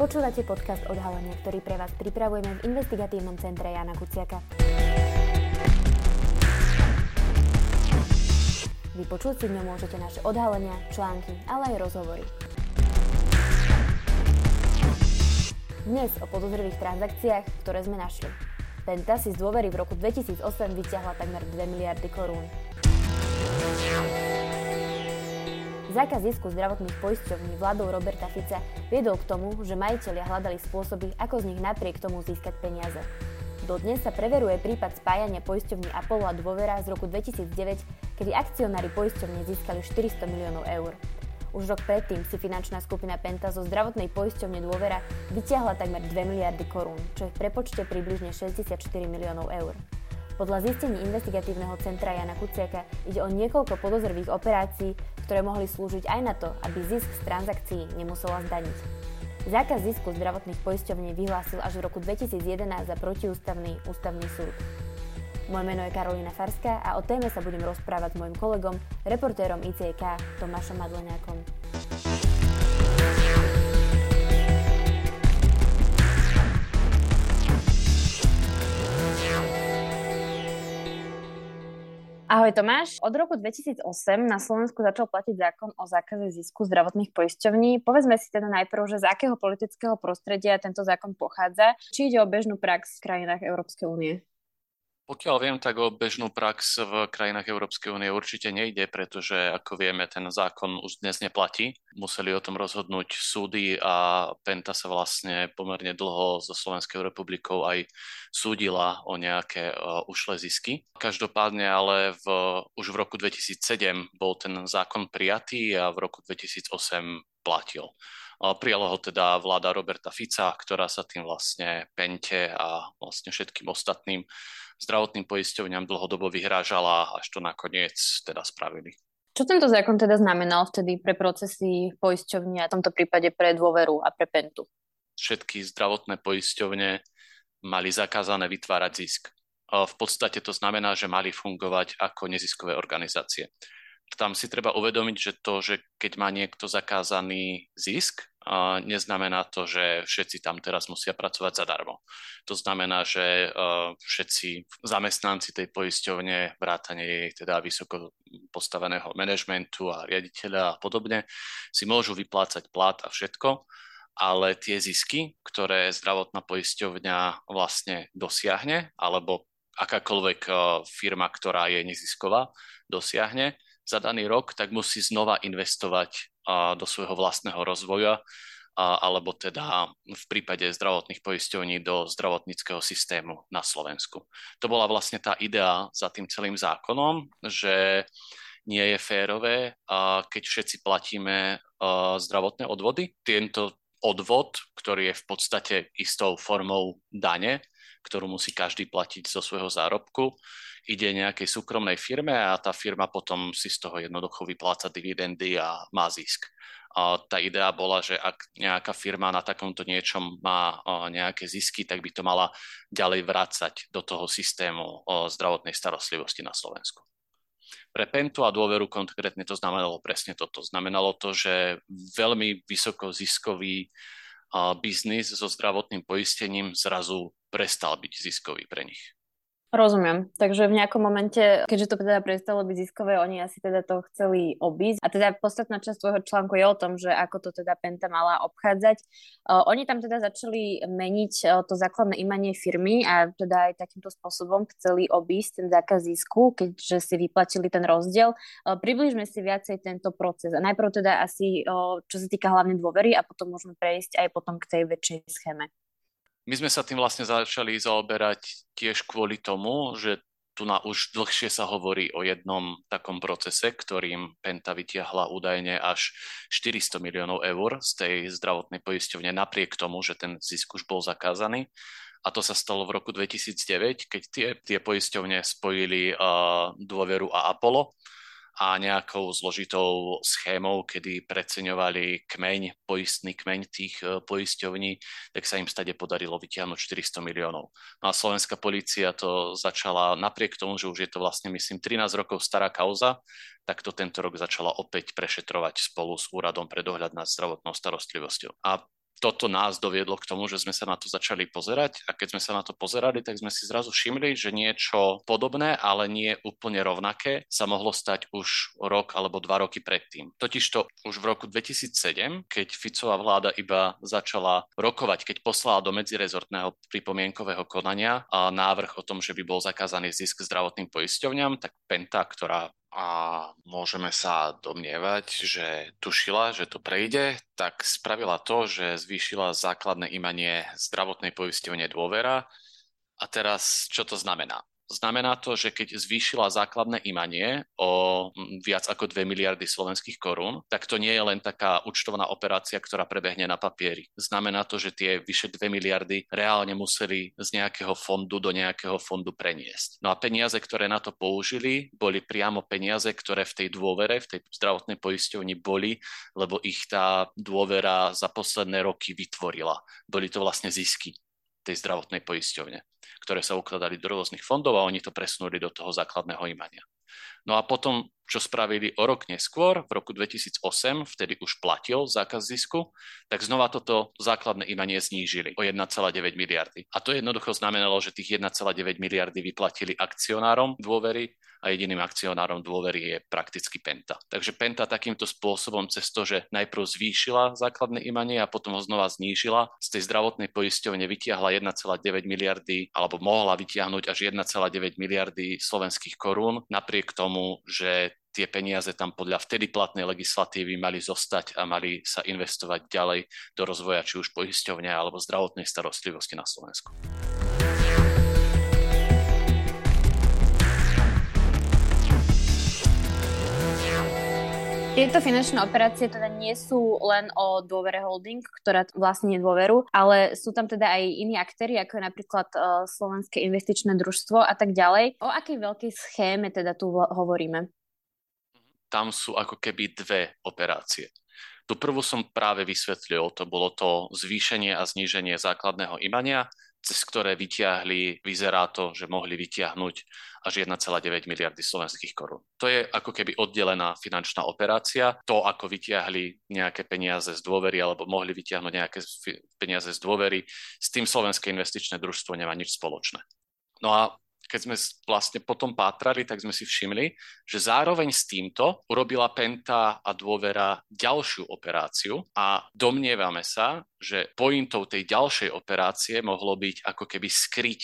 Počúvate podcast Odhalenia, ktorý pre vás pripravujeme v investigatívnom centre Jana Kuciaka. Vypočuť si ňom môžete naše odhalenia, články, ale aj rozhovory. Dnes o podozrivých transakciách, ktoré sme našli. Penta si z dôvery v roku 2008 vyťahla takmer 2 miliardy korún. Zákaz zisku zdravotných poisťovní vládou Roberta Fica viedol k tomu, že majiteľia hľadali spôsoby, ako z nich napriek tomu získať peniaze. Dodnes sa preveruje prípad spájania poisťovní Apollo a Dôvera z roku 2009, kedy akcionári poisťovne získali 400 miliónov eur. Už rok predtým si finančná skupina Penta zo zdravotnej poisťovne Dôvera vyťahla takmer 2 miliardy korún, čo je v prepočte približne 64 miliónov eur. Podľa zistení investigatívneho centra Jana Kuciaka ide o niekoľko podozrivých operácií, ktoré mohli slúžiť aj na to, aby zisk z transakcií nemusela zdaniť. Zákaz zisku zdravotných poisťovní vyhlásil až v roku 2011 za protiústavný ústavný súd. Moje meno je Karolina Farská a o téme sa budem rozprávať s mojim kolegom, reportérom ICK Tomášom Madleniakom. Ahoj Tomáš, od roku 2008 na Slovensku začal platiť zákon o zákaze zisku zdravotných poisťovní. Povedzme si teda najprv, že z akého politického prostredia tento zákon pochádza, či ide o bežnú prax v krajinách Európskej únie. Pokiaľ viem, tak o bežnú prax v krajinách Európskej únie určite nejde, pretože ako vieme, ten zákon už dnes neplatí. Museli o tom rozhodnúť súdy a Penta sa vlastne pomerne dlho so Slovenskou republikou aj súdila o nejaké uh, ušlé zisky. Každopádne ale v, už v roku 2007 bol ten zákon prijatý a v roku 2008 platil. Prijala ho teda vláda Roberta Fica, ktorá sa tým vlastne Pente a vlastne všetkým ostatným zdravotným poisťovňam dlhodobo vyhrážala, až to nakoniec teda spravili. Čo tento zákon teda znamenal vtedy pre procesy poisťovne a v tomto prípade pre dôveru a pre pentu? Všetky zdravotné poisťovne mali zakázané vytvárať zisk. V podstate to znamená, že mali fungovať ako neziskové organizácie tam si treba uvedomiť, že to, že keď má niekto zakázaný zisk, neznamená to, že všetci tam teraz musia pracovať zadarmo. To znamená, že všetci zamestnanci tej poisťovne, vrátane jej teda vysoko postaveného manažmentu a riaditeľa a podobne, si môžu vyplácať plat a všetko, ale tie zisky, ktoré zdravotná poisťovňa vlastne dosiahne, alebo akákoľvek firma, ktorá je nezisková, dosiahne, za daný rok, tak musí znova investovať do svojho vlastného rozvoja alebo teda v prípade zdravotných poisťovní do zdravotníckého systému na Slovensku. To bola vlastne tá idea za tým celým zákonom, že nie je férové, keď všetci platíme zdravotné odvody. Tento odvod, ktorý je v podstate istou formou dane, ktorú musí každý platiť zo svojho zárobku, ide nejakej súkromnej firme a tá firma potom si z toho jednoducho vypláca dividendy a má zisk. A tá idea bola, že ak nejaká firma na takomto niečom má nejaké zisky, tak by to mala ďalej vrácať do toho systému zdravotnej starostlivosti na Slovensku. Pre Pentu a dôveru konkrétne to znamenalo presne toto. Znamenalo to, že veľmi vysoko ziskový biznis so zdravotným poistením zrazu prestal byť ziskový pre nich. Rozumiem. Takže v nejakom momente, keďže to teda prestalo byť ziskové, oni asi teda to chceli obísť. A teda podstatná časť tvojho článku je o tom, že ako to teda Penta mala obchádzať. Uh, oni tam teda začali meniť uh, to základné imanie firmy a teda aj takýmto spôsobom chceli obísť ten zákaz zisku, keďže si vyplatili ten rozdiel. Uh, približme si viacej tento proces. A najprv teda asi, uh, čo sa týka hlavne dôvery a potom môžeme prejsť aj potom k tej väčšej schéme. My sme sa tým vlastne začali zaoberať tiež kvôli tomu, že tu na už dlhšie sa hovorí o jednom takom procese, ktorým Penta vytiahla údajne až 400 miliónov eur z tej zdravotnej poisťovne napriek tomu, že ten zisk už bol zakázaný. A to sa stalo v roku 2009, keď tie, tie poisťovne spojili uh, dôveru a Apollo a nejakou zložitou schémou, kedy preceňovali kmeň, poistný kmeň tých e, poisťovní, tak sa im stade podarilo vytiahnuť 400 miliónov. No a slovenská policia to začala, napriek tomu, že už je to vlastne, myslím, 13 rokov stará kauza, tak to tento rok začala opäť prešetrovať spolu s Úradom pre dohľad nad zdravotnou starostlivosťou. A toto nás doviedlo k tomu, že sme sa na to začali pozerať a keď sme sa na to pozerali, tak sme si zrazu všimli, že niečo podobné, ale nie úplne rovnaké sa mohlo stať už rok alebo dva roky predtým. Totižto už v roku 2007, keď Ficová vláda iba začala rokovať, keď poslala do medzirezortného pripomienkového konania a návrh o tom, že by bol zakázaný zisk zdravotným poisťovňam, tak Penta, ktorá a môžeme sa domnievať, že tušila, že to prejde, tak spravila to, že zvýšila základné imanie zdravotnej poisťovne dôvera. A teraz, čo to znamená? Znamená to, že keď zvýšila základné imanie o viac ako 2 miliardy slovenských korún, tak to nie je len taká účtovná operácia, ktorá prebehne na papieri. Znamená to, že tie vyše 2 miliardy reálne museli z nejakého fondu do nejakého fondu preniesť. No a peniaze, ktoré na to použili, boli priamo peniaze, ktoré v tej dôvere, v tej zdravotnej poisťovni boli, lebo ich tá dôvera za posledné roky vytvorila. Boli to vlastne zisky tej zdravotnej poisťovne ktoré sa ukladali do rôznych fondov a oni to presunuli do toho základného imania. No a potom, čo spravili o rok neskôr, v roku 2008, vtedy už platil zákaz zisku, tak znova toto základné imanie znížili o 1,9 miliardy. A to jednoducho znamenalo, že tých 1,9 miliardy vyplatili akcionárom dôvery a jediným akcionárom dôvery je prakticky Penta. Takže Penta takýmto spôsobom cez to, že najprv zvýšila základné imanie a potom ho znova znížila, z tej zdravotnej poisťovne vytiahla 1,9 miliardy alebo mohla vytiahnuť až 1,9 miliardy slovenských korún, napriek tomu, že tie peniaze tam podľa vtedy platnej legislatívy mali zostať a mali sa investovať ďalej do rozvoja či už poisťovne alebo zdravotnej starostlivosti na Slovensku. Tieto finančné operácie teda nie sú len o dôvere holding, ktorá vlastne dôveru, ale sú tam teda aj iní aktéry, ako je napríklad uh, Slovenské investičné družstvo a tak ďalej. O akej veľkej schéme teda tu hovoríme? Tam sú ako keby dve operácie. Tu prvú som práve vysvetlil, to bolo to zvýšenie a zníženie základného imania, cez ktoré vyťahli, vyzerá to, že mohli vyťahnuť až 1,9 miliardy slovenských korún. To je ako keby oddelená finančná operácia. To, ako vyťahli nejaké peniaze z dôvery alebo mohli vyťahnuť nejaké peniaze z dôvery, s tým Slovenské investičné družstvo nemá nič spoločné. No a keď sme vlastne potom pátrali, tak sme si všimli, že zároveň s týmto urobila Penta a dôvera ďalšiu operáciu a domnievame sa, že pointou tej ďalšej operácie mohlo byť ako keby skryť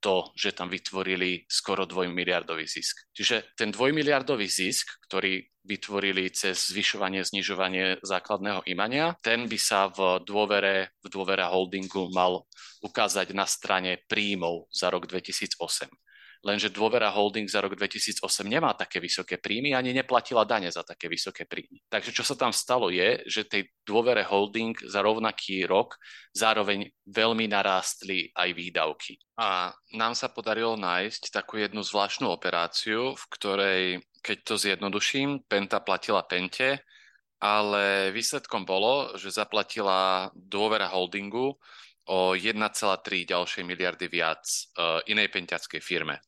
to, že tam vytvorili skoro dvojmiliardový zisk. Čiže ten dvojmiliardový zisk, ktorý vytvorili cez zvyšovanie, znižovanie základného imania, ten by sa v dôvere, v dôvere holdingu mal ukázať na strane príjmov za rok 2008 lenže dôvera holding za rok 2008 nemá také vysoké príjmy ani neplatila dane za také vysoké príjmy. Takže čo sa tam stalo je, že tej dôvere holding za rovnaký rok zároveň veľmi narástli aj výdavky. A nám sa podarilo nájsť takú jednu zvláštnu operáciu, v ktorej, keď to zjednoduším, Penta platila Pente, ale výsledkom bolo, že zaplatila dôvera holdingu o 1,3 ďalšej miliardy viac uh, inej pentiackej firme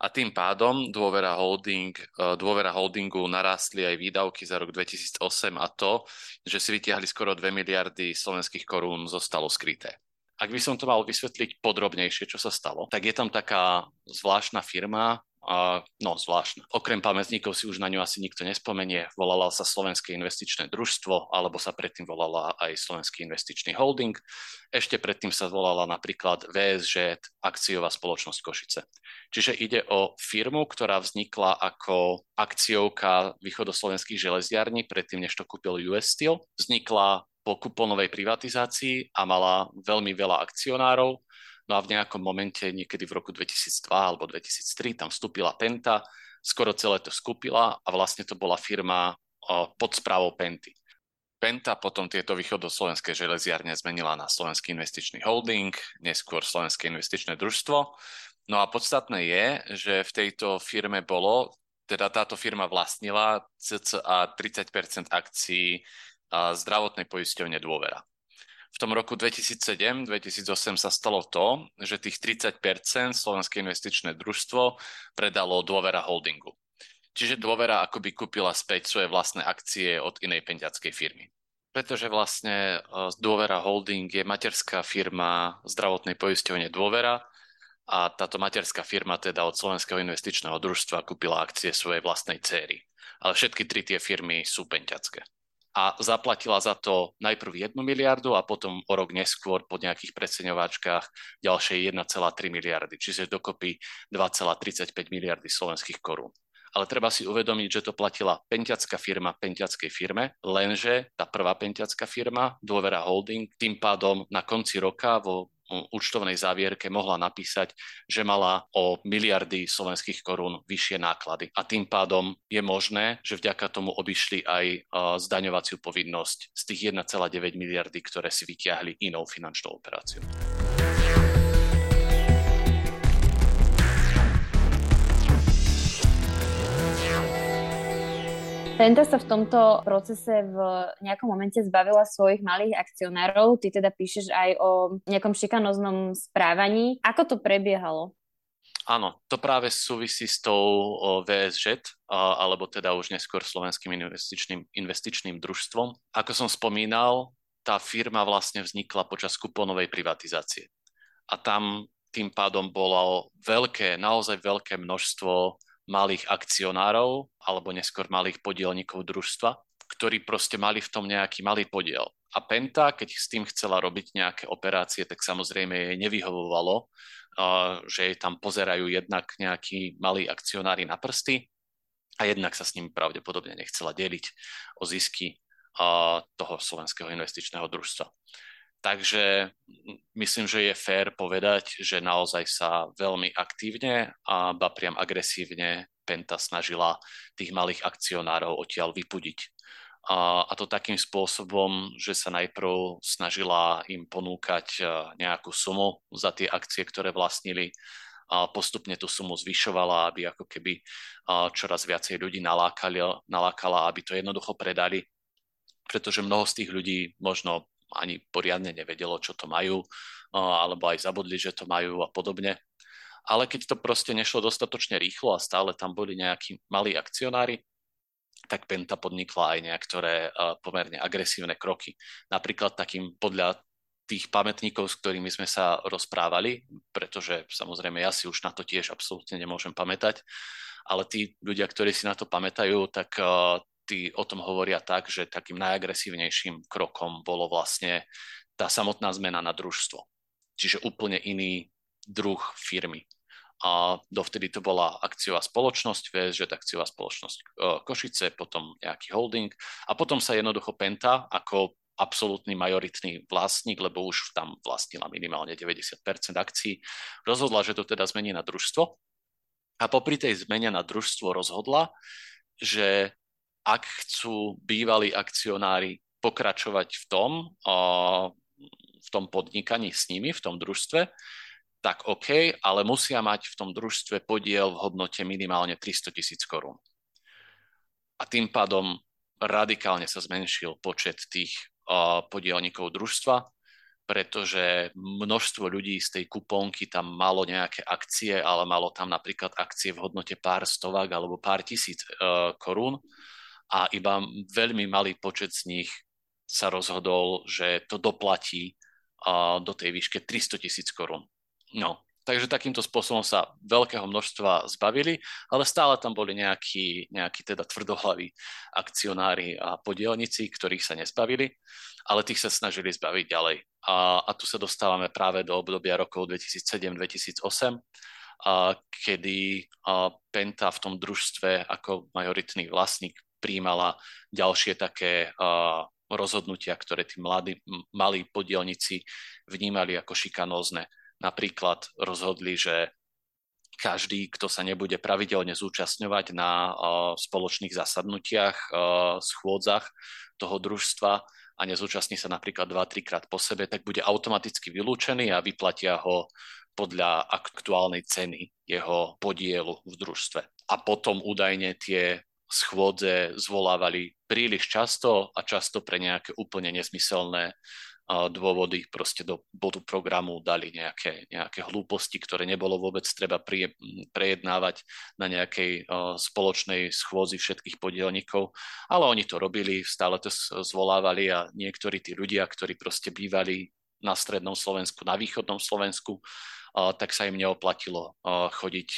a tým pádom dôvera, holding, e, dôvera holdingu narastli aj výdavky za rok 2008 a to, že si vytiahli skoro 2 miliardy slovenských korún, zostalo skryté. Ak by som to mal vysvetliť podrobnejšie, čo sa stalo, tak je tam taká zvláštna firma, Uh, no, zvláštne. Okrem pamätníkov si už na ňu asi nikto nespomenie. Volala sa Slovenské investičné družstvo, alebo sa predtým volala aj Slovenský investičný holding. Ešte predtým sa volala napríklad VSŽ, akciová spoločnosť Košice. Čiže ide o firmu, ktorá vznikla ako akciovka východoslovenských železiarní, predtým než to kúpil US Steel. Vznikla po kuponovej privatizácii a mala veľmi veľa akcionárov No a v nejakom momente, niekedy v roku 2002 alebo 2003, tam vstúpila Penta, skoro celé to skúpila a vlastne to bola firma pod správou Penty. Penta potom tieto východoslovenské železiarne zmenila na Slovenský investičný holding, neskôr Slovenské investičné družstvo. No a podstatné je, že v tejto firme bolo, teda táto firma vlastnila cca 30% akcií zdravotnej poisťovne Dôvera. V tom roku 2007-2008 sa stalo to, že tých 30% Slovenské investičné družstvo predalo dôvera holdingu. Čiže dôvera akoby kúpila späť svoje vlastné akcie od inej penťackej firmy. Pretože vlastne Dôvera Holding je materská firma zdravotnej poisťovne Dôvera a táto materská firma teda od Slovenského investičného družstva kúpila akcie svojej vlastnej céry. Ale všetky tri tie firmy sú penťacké a zaplatila za to najprv 1 miliardu a potom o rok neskôr po nejakých preceňováčkach ďalšie 1,3 miliardy, čiže dokopy 2,35 miliardy slovenských korún. Ale treba si uvedomiť, že to platila pentiacká firma pentiackej firme, lenže tá prvá pentiacká firma, Dôvera Holding, tým pádom na konci roka vo účtovnej závierke mohla napísať, že mala o miliardy slovenských korún vyššie náklady. A tým pádom je možné, že vďaka tomu obišli aj zdaňovaciu povinnosť z tých 1,9 miliardy, ktoré si vyťahli inou finančnou operáciou. Penta sa v tomto procese v nejakom momente zbavila svojich malých akcionárov. Ty teda píšeš aj o nejakom šikanoznom správaní. Ako to prebiehalo? Áno, to práve súvisí s tou VSŽ, alebo teda už neskôr Slovenským investičným, investičným družstvom. Ako som spomínal, tá firma vlastne vznikla počas kuponovej privatizácie. A tam tým pádom bolo veľké, naozaj veľké množstvo malých akcionárov alebo neskôr malých podielníkov družstva, ktorí proste mali v tom nejaký malý podiel. A Penta, keď s tým chcela robiť nejaké operácie, tak samozrejme jej nevyhovovalo, že jej tam pozerajú jednak nejakí malí akcionári na prsty a jednak sa s nimi pravdepodobne nechcela deliť o zisky toho slovenského investičného družstva. Takže myslím, že je fér povedať, že naozaj sa veľmi aktívne a ba priam agresívne Penta snažila tých malých akcionárov odtiaľ vypudiť. A, a to takým spôsobom, že sa najprv snažila im ponúkať nejakú sumu za tie akcie, ktoré vlastnili. A postupne tú sumu zvyšovala, aby ako keby čoraz viacej ľudí nalákala, aby to jednoducho predali pretože mnoho z tých ľudí možno ani poriadne nevedelo, čo to majú, alebo aj zabudli, že to majú a podobne. Ale keď to proste nešlo dostatočne rýchlo a stále tam boli nejakí malí akcionári, tak Penta podnikla aj niektoré pomerne agresívne kroky. Napríklad takým podľa tých pamätníkov, s ktorými sme sa rozprávali, pretože samozrejme ja si už na to tiež absolútne nemôžem pamätať, ale tí ľudia, ktorí si na to pamätajú, tak tí o tom hovoria tak, že takým najagresívnejším krokom bolo vlastne tá samotná zmena na družstvo. Čiže úplne iný druh firmy. A dovtedy to bola akciová spoločnosť, že akciová spoločnosť e, Košice, potom nejaký holding a potom sa jednoducho Penta ako absolútny majoritný vlastník, lebo už tam vlastnila minimálne 90% akcií, rozhodla, že to teda zmení na družstvo. A popri tej zmene na družstvo rozhodla, že ak chcú bývalí akcionári pokračovať v tom, v tom podnikaní s nimi, v tom družstve, tak OK, ale musia mať v tom družstve podiel v hodnote minimálne 300 tisíc korún. A tým pádom radikálne sa zmenšil počet tých podielníkov družstva, pretože množstvo ľudí z tej kupónky tam malo nejaké akcie, ale malo tam napríklad akcie v hodnote pár stovák alebo pár tisíc uh, korún a iba veľmi malý počet z nich sa rozhodol, že to doplatí do tej výške 300 tisíc korún. No, takže takýmto spôsobom sa veľkého množstva zbavili, ale stále tam boli nejakí, nejakí teda tvrdohlaví akcionári a podielnici, ktorých sa nezbavili, ale tých sa snažili zbaviť ďalej. A, a tu sa dostávame práve do obdobia rokov 2007-2008, a, kedy a, Penta v tom družstve ako majoritný vlastník príjmala ďalšie také rozhodnutia, ktoré tí mladí, malí podielnici vnímali ako šikanózne. Napríklad rozhodli, že každý, kto sa nebude pravidelne zúčastňovať na spoločných zasadnutiach, schôdzach toho družstva a nezúčastní sa napríklad 2-3 krát po sebe, tak bude automaticky vylúčený a vyplatia ho podľa aktuálnej ceny jeho podielu v družstve. A potom údajne tie schôdze zvolávali príliš často a často pre nejaké úplne nezmyselné dôvody. Proste do bodu programu dali nejaké, nejaké hlúposti, ktoré nebolo vôbec treba pri, prejednávať na nejakej spoločnej schôzi všetkých podielnikov, ale oni to robili, stále to zvolávali a niektorí tí ľudia, ktorí proste bývali na strednom Slovensku, na východnom Slovensku, tak sa im neoplatilo chodiť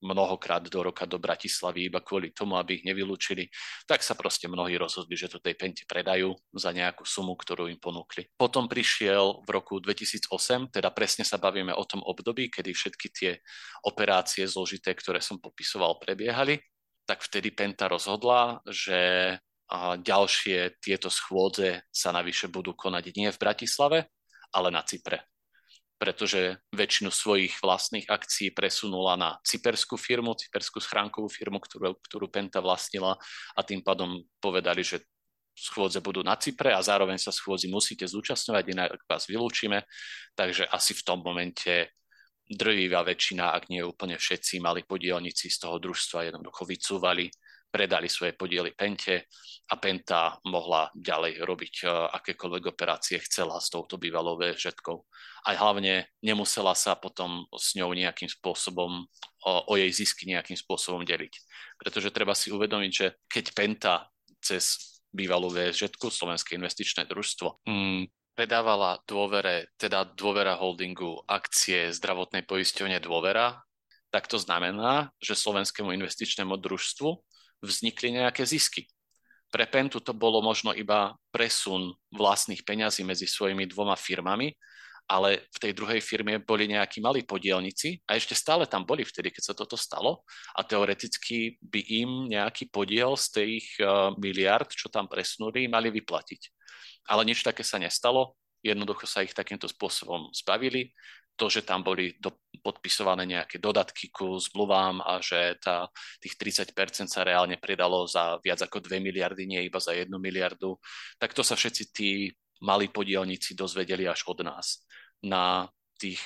mnohokrát do roka do Bratislavy iba kvôli tomu, aby ich nevylúčili, tak sa proste mnohí rozhodli, že to tej pente predajú za nejakú sumu, ktorú im ponúkli. Potom prišiel v roku 2008, teda presne sa bavíme o tom období, kedy všetky tie operácie zložité, ktoré som popisoval, prebiehali, tak vtedy Penta rozhodla, že ďalšie tieto schôdze sa navyše budú konať nie v Bratislave, ale na Cypre pretože väčšinu svojich vlastných akcií presunula na cyperskú firmu, cyperskú schránkovú firmu, ktorú, ktorú Penta vlastnila a tým pádom povedali, že schôdze budú na Cypre a zároveň sa schôdzi musíte zúčastňovať, inak vás vylúčime. Takže asi v tom momente drvivá väčšina, ak nie úplne všetci, mali podielnici z toho družstva jednoducho vycúvali predali svoje podiely Pente a Penta mohla ďalej robiť e, akékoľvek operácie chcela s touto bývalou žetkou. A hlavne nemusela sa potom s ňou nejakým spôsobom o, o jej zisky nejakým spôsobom deliť. Pretože treba si uvedomiť, že keď Penta cez bývalú VŽetku, Slovenské investičné družstvo, mm, predávala dôvere, teda dôvera holdingu akcie zdravotnej poisťovne dôvera, tak to znamená, že Slovenskému investičnému družstvu vznikli nejaké zisky. Pre Pentu to bolo možno iba presun vlastných peňazí medzi svojimi dvoma firmami, ale v tej druhej firme boli nejakí malí podielnici a ešte stále tam boli vtedy, keď sa toto stalo a teoreticky by im nejaký podiel z tých uh, miliard, čo tam presunuli, mali vyplatiť. Ale nič také sa nestalo, jednoducho sa ich takýmto spôsobom zbavili to, že tam boli do, podpisované nejaké dodatky ku zmluvám a že tá, tých 30% sa reálne pridalo za viac ako 2 miliardy, nie iba za 1 miliardu, tak to sa všetci tí malí podielníci dozvedeli až od nás. Na tých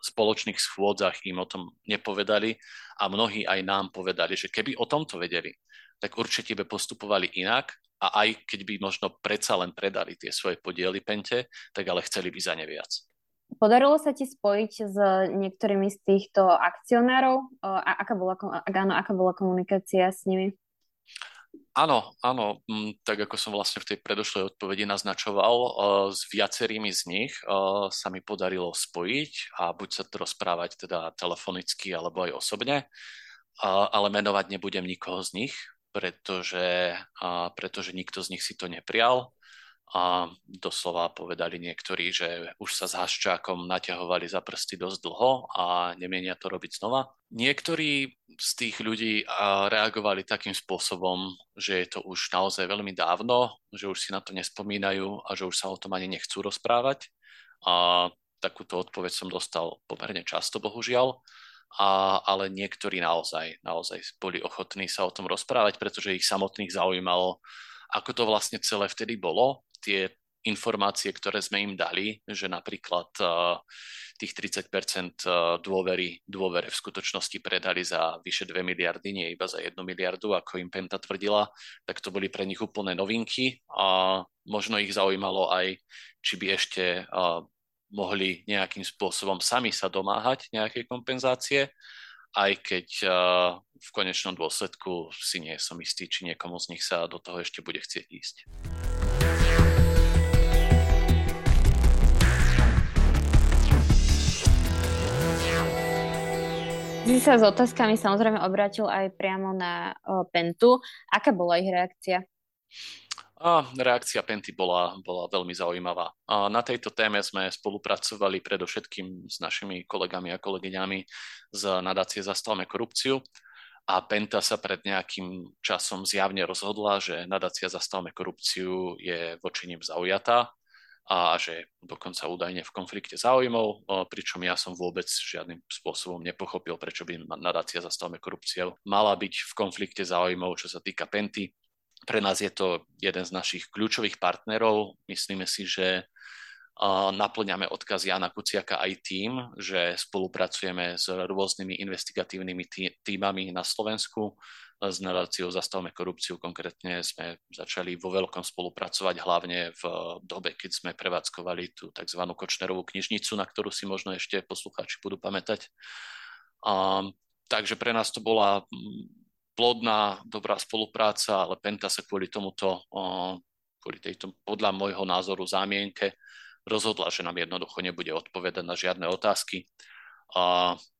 spoločných schôdzach im o tom nepovedali a mnohí aj nám povedali, že keby o tomto vedeli, tak určite by postupovali inak a aj keď by možno predsa len predali tie svoje podiely pente, tak ale chceli by za ne viac. Podarilo sa ti spojiť s niektorými z týchto akcionárov? A aká bola, ak áno, aká bola komunikácia s nimi? Áno, áno, mm, tak ako som vlastne v tej predošlej odpovedi naznačoval, s viacerými z nich sa mi podarilo spojiť a buď sa to rozprávať teda telefonicky alebo aj osobne, ale menovať nebudem nikoho z nich, pretože, pretože nikto z nich si to neprial a doslova povedali niektorí, že už sa s Haščákom naťahovali za prsty dosť dlho a nemienia to robiť znova. Niektorí z tých ľudí reagovali takým spôsobom, že je to už naozaj veľmi dávno, že už si na to nespomínajú a že už sa o tom ani nechcú rozprávať. A takúto odpoveď som dostal pomerne často, bohužiaľ. A, ale niektorí naozaj, naozaj boli ochotní sa o tom rozprávať, pretože ich samotných zaujímalo, ako to vlastne celé vtedy bolo tie informácie, ktoré sme im dali, že napríklad uh, tých 30% eh, dôvery, dôvere v skutočnosti predali za vyše 2 miliardy, nie iba za 1 miliardu, ako im Penta tvrdila, tak to boli pre nich úplné novinky a možno ich zaujímalo aj, či by ešte uh, mohli nejakým spôsobom sami sa domáhať nejakej kompenzácie, aj keď v konečnom dôsledku si nie som istý, či niekomu z nich sa do toho ešte bude chcieť ísť. Si sa s otázkami samozrejme obrátil aj priamo na o, Pentu. Aká bola ich reakcia? A reakcia Penty bola, bola veľmi zaujímavá. A na tejto téme sme spolupracovali predovšetkým s našimi kolegami a kolegyňami z nadácie Zastavme korupciu a Penta sa pred nejakým časom zjavne rozhodla, že nadácia Zastavme korupciu je voči ním zaujatá a že dokonca údajne v konflikte záujmov, pričom ja som vôbec žiadnym spôsobom nepochopil, prečo by nadácia zastavme korupciou mala byť v konflikte záujmov, čo sa týka Penty. Pre nás je to jeden z našich kľúčových partnerov. Myslíme si, že naplňame odkaz Jana Kuciaka aj tým, že spolupracujeme s rôznymi investigatívnymi týmami na Slovensku. S nadáciou Zastavme korupciu konkrétne sme začali vo veľkom spolupracovať, hlavne v dobe, keď sme prevádzkovali tú tzv. Kočnerovú knižnicu, na ktorú si možno ešte poslucháči budú pamätať. Um, takže pre nás to bola plodná, dobrá spolupráca, ale Penta sa kvôli tomuto, kvôli tejto, podľa môjho názoru, zámienke rozhodla, že nám jednoducho nebude odpovedať na žiadne otázky.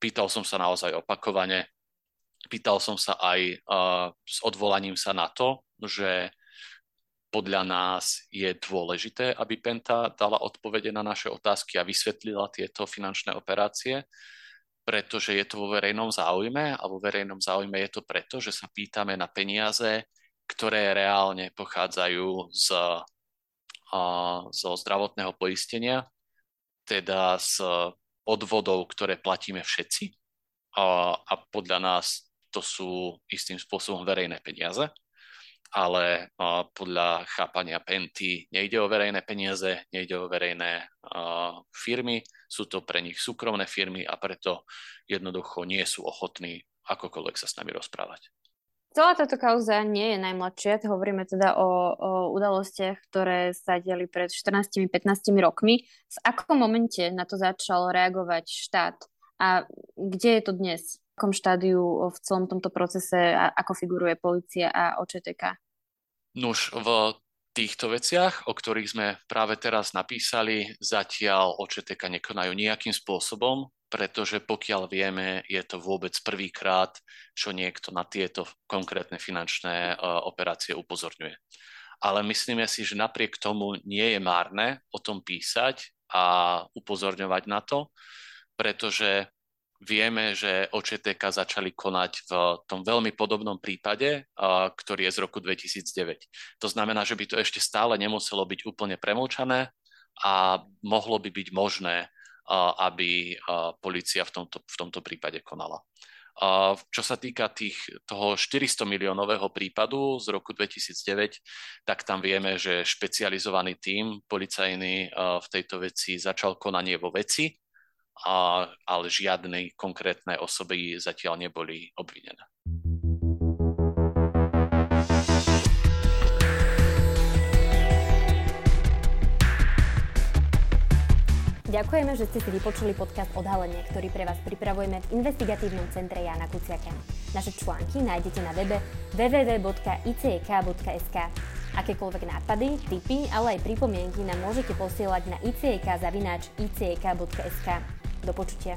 Pýtal som sa naozaj opakovane, pýtal som sa aj s odvolaním sa na to, že podľa nás je dôležité, aby Penta dala odpovede na naše otázky a vysvetlila tieto finančné operácie pretože je to vo verejnom záujme a vo verejnom záujme je to preto, že sa pýtame na peniaze, ktoré reálne pochádzajú z, a, zo zdravotného poistenia, teda z odvodov, ktoré platíme všetci. A, a podľa nás to sú istým spôsobom verejné peniaze ale uh, podľa chápania Penty nejde o verejné peniaze, nejde o verejné uh, firmy, sú to pre nich súkromné firmy a preto jednoducho nie sú ochotní akokoľvek sa s nami rozprávať. Celá táto kauza nie je najmladšia, hovoríme teda o, o udalostiach, ktoré sa diali pred 14-15 rokmi. V akom momente na to začal reagovať štát a kde je to dnes? akom štádiu v celom tomto procese, a ako figuruje policia a OČTK? Nuž, v týchto veciach, o ktorých sme práve teraz napísali, zatiaľ OČTK nekonajú nejakým spôsobom, pretože pokiaľ vieme, je to vôbec prvýkrát, čo niekto na tieto konkrétne finančné uh, operácie upozorňuje. Ale myslíme si, že napriek tomu nie je márne o tom písať a upozorňovať na to, pretože vieme, že OČTK začali konať v tom veľmi podobnom prípade, ktorý je z roku 2009. To znamená, že by to ešte stále nemuselo byť úplne premlčané a mohlo by byť možné, aby policia v tomto, v tomto prípade konala. Čo sa týka tých, toho 400 miliónového prípadu z roku 2009, tak tam vieme, že špecializovaný tím policajný v tejto veci začal konanie vo veci ale žiadnej konkrétnej osoby zatiaľ neboli obvinené. Ďakujeme, že ste si vypočuli podcast Odhalenie, ktorý pre vás pripravujeme v investigatívnom centre Jana Kuciaka. Naše články nájdete na webe www.icek.sk. Akékoľvek nápady, tipy, ale aj pripomienky nám môžete posielať na icek.icek.sk. Do počutia.